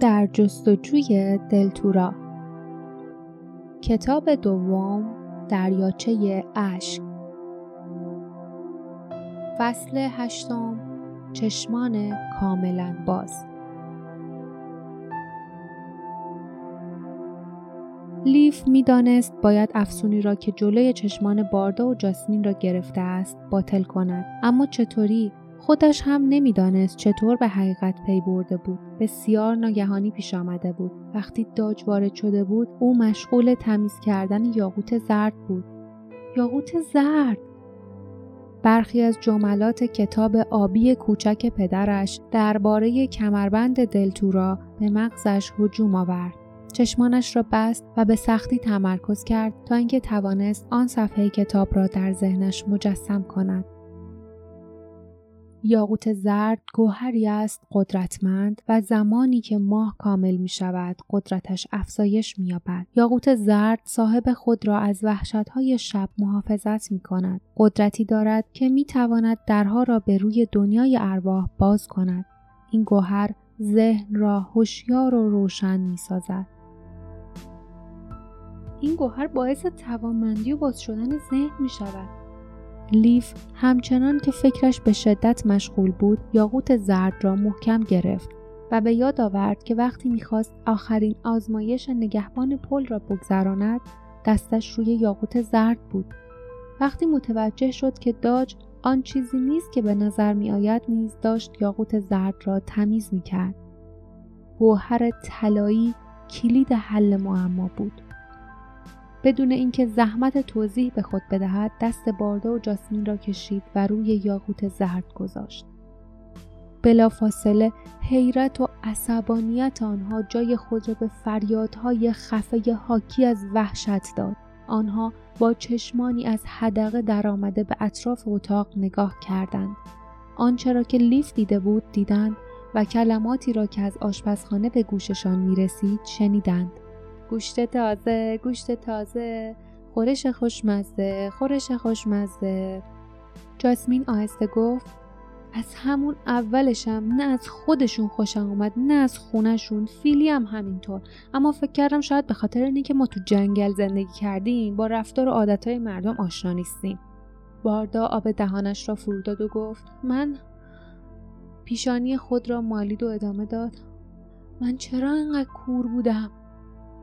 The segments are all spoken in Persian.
در جستجوی دلتورا. کتاب دوم دریاچه اشک. فصل هشتم چشمان کاملا باز. لیف می‌دانست باید افسونی را که جلوی چشمان باردا و جاسمین را گرفته است باطل کند. اما چطوری؟ خودش هم نمی‌دانست چطور به حقیقت پی برده بود. بسیار ناگهانی پیش آمده بود. وقتی داج وارد شده بود او مشغول تمیز کردن یاقوت زرد بود. یاقوت زرد! برخی از جملات کتاب آبی کوچک پدرش درباره کمربند دلتورا به مغزش هجوم آورد. چشمانش را بست و به سختی تمرکز کرد تا اینکه توانست آن صفحه کتاب را در ذهنش مجسم کند. یاقوت زرد گوهری است قدرتمند و زمانی که ماه کامل می شود قدرتش افزایش می یابد. یاقوت زرد صاحب خود را از وحشتهای شب محافظت می کند. قدرتی دارد که می تواند درها را به روی دنیای ارواح باز کند. این گوهر ذهن را هوشیار و روشن می سازد. این گوهر باعث توانمندی و باز شدن ذهن می شود. لیف همچنان که فکرش به شدت مشغول بود یاقوت زرد را محکم گرفت و به یاد آورد که وقتی می‌خواست آخرین آزمایش نگهبان پل را بگذراند دستش روی یاقوت زرد بود. وقتی متوجه شد که داج آن چیزی نیست که به نظر میآید نیز داشت یاقوت زرد را تمیز می‌کرد. گوهر طلایی کلید حل معما بود. بدون اینکه زحمت توضیح به خود بدهد دست باردا و جاسمین را کشید و روی یاقوت زرد گذاشت. بلافاصله حیرت و عصبانیت آنها جای خود را به فریادهای خفه حاکی از وحشت داد. آنها با چشمانی از حدقه درآمده به اطراف اتاق نگاه کردند. آنچه را که لیف دیده بود دیدند و کلماتی را که از آشپزخانه به گوششان می رسید شنیدند. گوشت تازه گوشت تازه خورش خوشمزه خورش خوشمزه. جاسمین آهسته گفت از همون اولشم نه از خودشون خوشم اومد نه از خونشون فیلی هم همینطور. اما فکر کردم شاید به خاطر اینه که ما تو جنگل زندگی کردیم با رفتار و عادتهای مردم آشنا نیستیم. باردا آب دهانش را فرو داد و گفت من پیشانی خود را مالید و ادامه داد. من چرا اینقدر کور بودم؟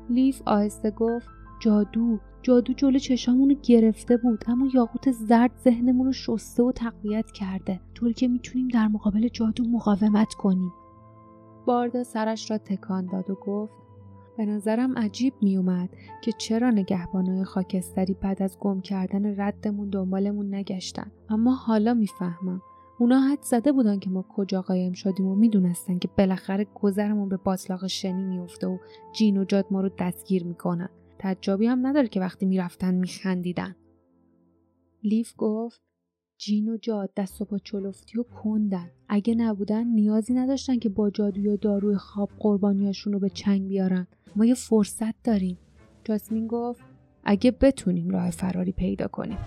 لیف آهسته گفت جادو جادو جلو چشامون رو گرفته بود اما یاقوت زرد ذهنمون رو شسته و تقویت کرده طوری که می‌تونیم در مقابل جادو مقاومت کنیم. باردا سرش را تکان داد و گفت به نظرم عجیب میومد که چرا نگهبانای خاکستری بعد از گم کردن ردمون دنبالمون نگشتن اما حالا می‌فهمم. اونا حد زده بودن که ما کجا قایم شدیم و می‌دونستن که بالاخره گذرمون به باطلاق شنی میفته و جین و جاد ما رو دستگیر می‌کنن. تجابی هم نداره که وقتی می‌رفتن میخندیدن. لیف گفت جین و جاد دست و پا چلفتی و کندن. اگه نبودن نیازی نداشتن که با جادو یا داروی خواب قربانیاشون رو به چنگ بیارن. ما یه فرصت داریم. جاسمین گفت اگه بتونیم راه فراری پیدا کنیم.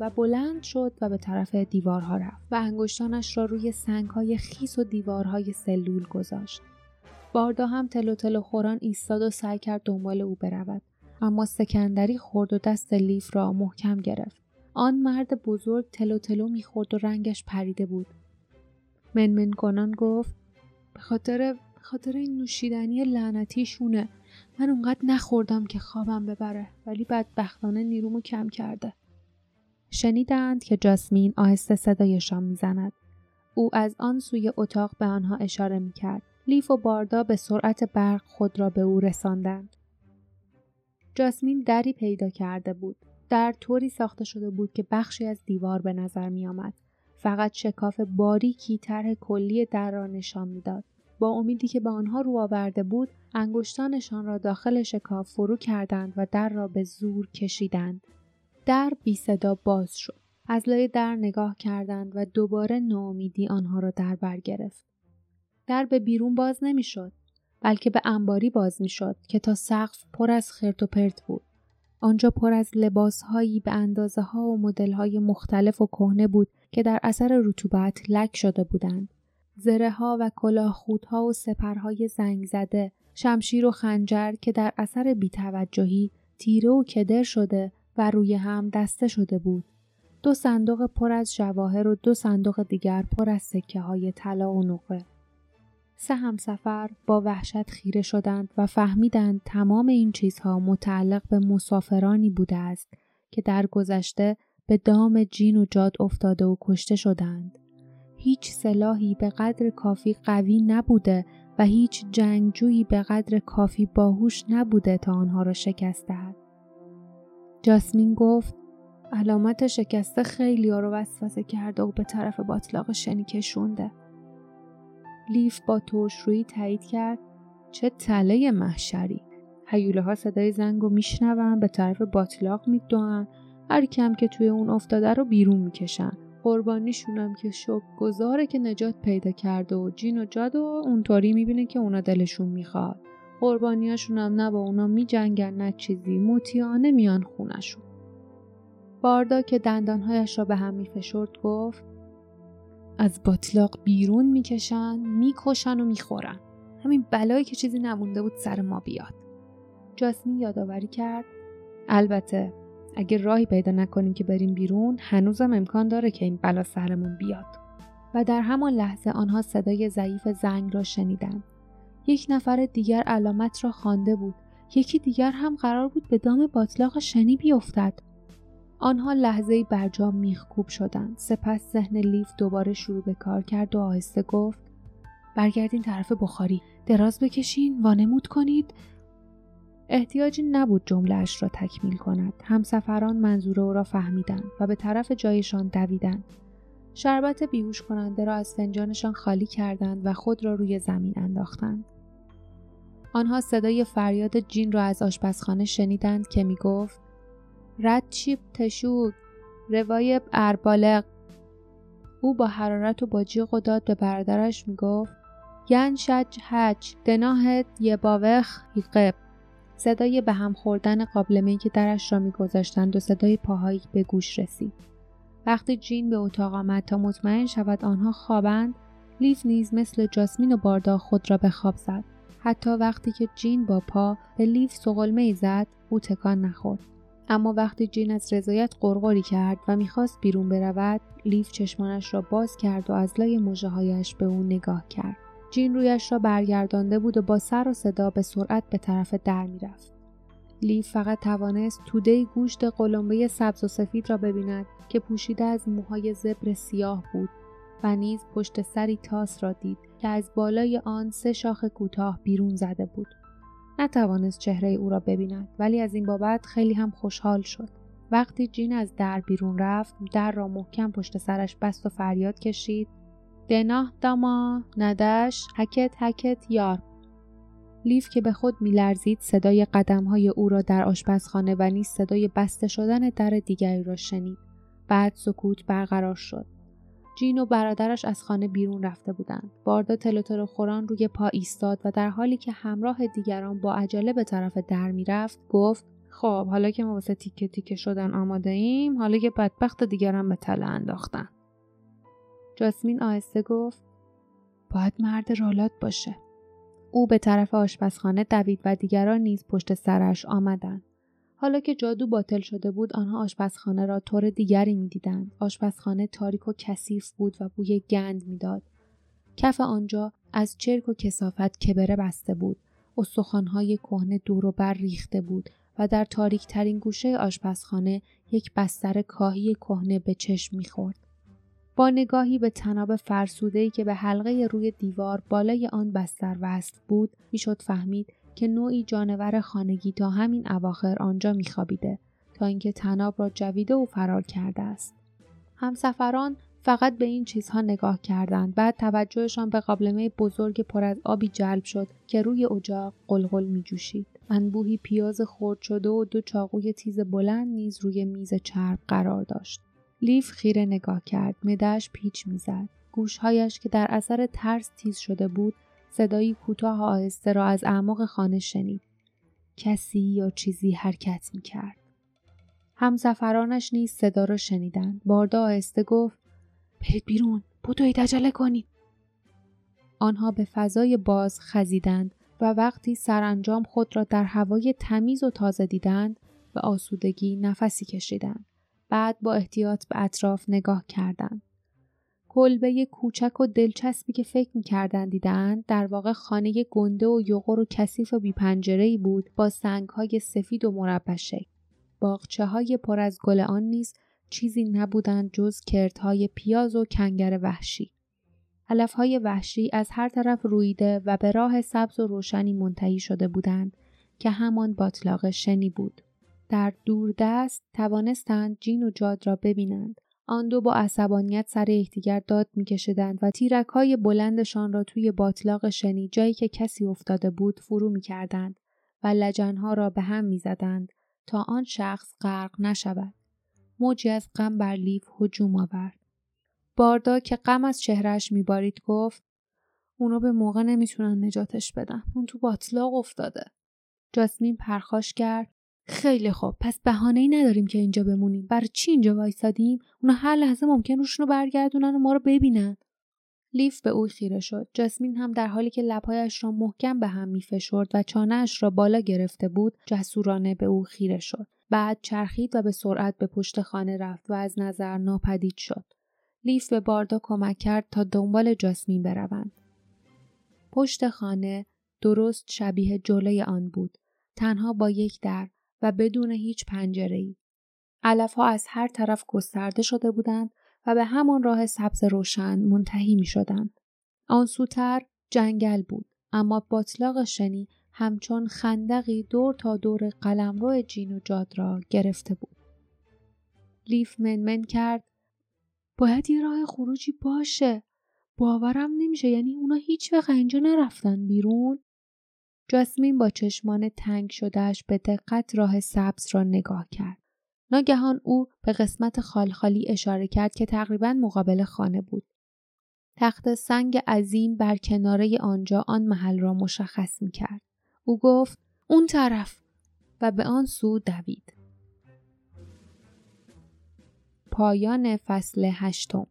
و بلند شد و به طرف دیوارها رفت و انگشتانش را روی سنگهای خیس و دیوارهای سلول گذاشت. باردا هم تلو تلو خوران ایستاد و سعی کرد دنبال او برود اما سکندری خورد و دست لیف را محکم گرفت. آن مرد بزرگ تلو تلو می‌خورد و رنگش پریده بود. منمن کنان گفت به خاطر خاطر این نوشیدنی لعنتیشونه من اونقدر نخوردم که خوابم ببره ولی بدبختانه نیرومو کم کرده. شنیدند که جاسمین آهسته صدایشان می‌زند. او از آن سوی اتاق به آنها اشاره می‌کرد. لیف و باردا به سرعت برق خود را به او رساندند. جاسمین دری پیدا کرده بود. در طوری ساخته شده بود که بخشی از دیوار به نظر می آمد. فقط شکاف باریکی طرح کلی در را نشان می‌داد. با امیدی که به آنها رو آورده بود انگشتانشان را داخل شکاف فرو کردند و در را به زور کشیدند. در بی صدا باز شد. از لای در نگاه کردند و دوباره ناامیدی آنها را در بر گرفت. در به بیرون باز نمی‌شد بلکه به انباری باز می‌شد که تا سقف پر از خرت و پرت بود. آنجا پر از لباسهایی به اندازه ها و مدل های مختلف و کهنه بود که در اثر رطوبت لک شده بودند. زره ها و کلاهخودها و سپرهای زنگ زده، شمشیر و خنجر که در اثر بیتوجهی تیره و کدر شده و روی هم دسته شده بود. دو صندوق پر از جواهر و دو صندوق دیگر پر از سکه های طلا و نقره. سه همسفر با وحشت خیره شدند و فهمیدند تمام این چیزها متعلق به مسافرانی بوده است که در گذشته به دام جین و جاد افتاده و کشته شدند. هیچ سلاحی به قدر کافی قوی نبوده و هیچ جنگجویی به قدر کافی باهوش نبوده تا آنها را شکست دهد. جاسمین گفت علامت شکسته خیلی ها رو وسوسه کرده و به طرف باطلاق شنی کشونده. لیف با روی تایید کرد چه تله محشری. هیوله ها صدای زنگ رو میشنون به طرف باطلاق میدوان هر کم که توی اون افتاده رو بیرون می‌کشن. قربانیشونم که شک گذاره که نجات پیدا کرده و جین و جاد و اونطوری می‌بینه که اونا دلشون می‌خواد. قربانیاشونم نه با اونا میجنگن نه چیزی. موتیانه میان خونشون باردا که دندانهایش را به هم میفشرد گفت از باطلاق بیرون می‌کشن می‌کشن و می‌خورن. همین بلایی که چیزی نمونده بود سر ما بیاد. جاسمین یادآوری کرد. البته اگه راهی پیدا نکنیم که بریم بیرون هنوزم امکان داره که این بلا سرمون بیاد. و در همان لحظه آنها صدای ضعیف زنگ را شنیدند. یک نفر دیگر علامت را خوانده بود. یکی دیگر هم قرار بود به دام باطلاق شنی بیفتد. آنها لحظه برجام میخکوب شدند. سپس ذهن لیف دوباره شروع به کار کرد و آهسته گفت برگردین طرف بخاری. دراز بکشین وانمود کنید. احتیاجی نبود جملهاش را تکمیل کند. همسفران منظور او را فهمیدند و به طرف جایشان دویدند. شربت بیهوش کننده را از فنجانشان خالی کردند و خود را روی زمین انداختند. آنها صدای فریاد جین را از آشپزخانه شنیدند که می گفت رد چیب تشود روای اربالق او با حرارت و با جیغ و داد به برادرش می‌گفت ین شج هج دناهت یه باوخ یقب صدای به هم خوردن قابلمه که درش را میگذاشتند و صدای پاهایی به گوش رسید. وقتی جین به اتاق آمد تا مطمئن شود آنها خوابند لیف نیز مثل جاسمین و باردا خود را به خواب زد. حتی وقتی که جین با پا به لیف سقلمه زد او تکان نخورد. اما وقتی جین از رضایت قرقری کرد و می‌خواست بیرون برود لیف چشمانش را باز کرد و از لای مژههایش به او نگاه کرد. جین رویش را برگردانده بود و با سر و صدا به سرعت به طرف در می‌رفت. لیف فقط توانست توده گوشت قلمبه سبز و سفید را ببیند که پوشیده از موهای زبر سیاه بود. و نیز پشت سری تاس را دید که از بالای آن سه شاخ کوتاه بیرون زده بود. نتوانست چهره او را ببیند ولی از این بابت خیلی هم خوشحال شد. وقتی جین از در بیرون رفت در را محکم پشت سرش بست و فریاد کشید. دناه داما ندش حکت حکت یار. لیف که به خود میلرزید صدای قدم های او را در آشپزخانه و نیز صدای بسته شدن در دیگری را شنید. بعد سکوت برقرار شد. جین و برادرش از خانه بیرون رفته بودند. باردا تلوتلو خوران روی پا ایستاد و در حالی که همراه دیگران با عجله به طرف در می‌رفت گفت خب حالا که ما واسه تیکه تیکه شدن آماده ایم حالا که بدبخت دیگران به تله انداختن. جاسمین آهسته گفت باید مرد رالات باشه. او به طرف آشپزخانه دوید و دیگران نیز پشت سرش آمدند. حالا که جادو باطل شده بود آنها آشپزخانه را طور دیگری می‌دیدند. آشپزخانه تاریک و کثیف بود و بوی گند می‌داد. کف آنجا از چرک و کسافت کبره بسته بود. استخوانهای کهنه دور و بر ریخته بود و در تاریک ترین گوشه آشپزخانه یک بستر کاهی کهنه به چشم می‌خورد. با نگاهی به تناب فرسوده‌ای که به حلقه روی دیوار بالای آن بستر وصل بود می‌شد فهمید که نوعی جانور خانگی تا همین اواخر آنجا میخوابیده تا اینکه تناب را جویده و فرار کرده است همسفران فقط به این چیزها نگاه کردند بعد توجهشان به قابلمه بزرگ پر از آبی جلب شد که روی اجاق قلقل می جوشید. انبوهی پیاز خرد شده و دو چاقوی تیز بلند نیز روی میز چرب قرار داشت. لیف خیره نگاه کرد. مدهش پیچ می‌زد. گوشهایش که در اثر ترس تیز شده بود صدایی کوتاه آهسته را از اعماق خانه شنید. کسی یا چیزی حرکت می کرد. همسفرانش نیز صدا را شنیدند. باردا آهسته گفت برید بیرون. بدوید عجله کنید. آنها به فضای باز خزیدند و وقتی سرانجام خود را در هوای تمیز و تازه دیدند به آسودگی نفسی کشیدند. بعد با احتیاط به اطراف نگاه کردند. کلبه کوچک و دلچسبی که فکر می‌کردن دیدن در واقع خانه گنده و یغور و کثیف و بیپنجره بود با های سفید و مربع شکل. باغچه های پر از گل آن نیز چیزی نبودند جز کردهای پیاز و کنگر وحشی. علف های وحشی از هر طرف رویده و به راه سبز و روشنی منتهی شده بودند که همان باطلاق شنی بود. در دست توانستند جین و جاد را ببینند آن دو با عصبانیت سر یکدیگر داد میکشیدند و تیرک های بلندشان را توی باطلاق شنی جایی که کسی افتاده بود فرو می‌کردند و لجنها را به هم می‌زدند تا آن شخص غرق نشود. موجی از غم بر لیف هجوم آورد. باردا که غم از چهرش میبارید گفت اونا به موقع نمی‌تونن نجاتش بدن. اون تو باطلاق افتاده. جاسمین پرخاش کرد خیلی خوب. پس بهانه ای نداریم که اینجا بمونیم. برای چی اینجا وایسادیم؟ اونا هر لحظه ممکن روشون رو برگردونن و ما رو ببینن. لیف به او خیره شد. جاسمین هم در حالی که لبهایش را محکم به هم میفشرد و چانهاش را بالا گرفته بود جسورانه به او خیره شد. بعد چرخید و به سرعت به پشت خانه رفت و از نظر ناپدید شد. لیف به باردا کمک کرد تا دنبال جاسمین بروند. پشت خانه درست شبیه جلوی آن بود. تنها با یک در. و بدون هیچ پنجره ای. علف ها از هر طرف گسترده شده بودند و به همان راه سبز روشن منتهی می شدند. آن سوتر جنگل بود اما باطلاق شنی همچون خندقی دور تا دور قلمرو جین و جاد را گرفته بود. لیف منمن کرد باید یه راه خروجی باشه. باورم نمیشه یعنی اونا هیچ وقت اینجا نرفتن بیرون؟ جاسمین با چشمان تنگ شدهش به دقت راه سبز را نگاه کرد. ناگهان او به قسمت خالخالی اشاره کرد که تقریبا مقابل خانه بود. تخت سنگ عظیم بر کناره آنجا آن محل را مشخص می کرد. او گفت اون طرف و به آن سو دوید. پایان فصل هشتم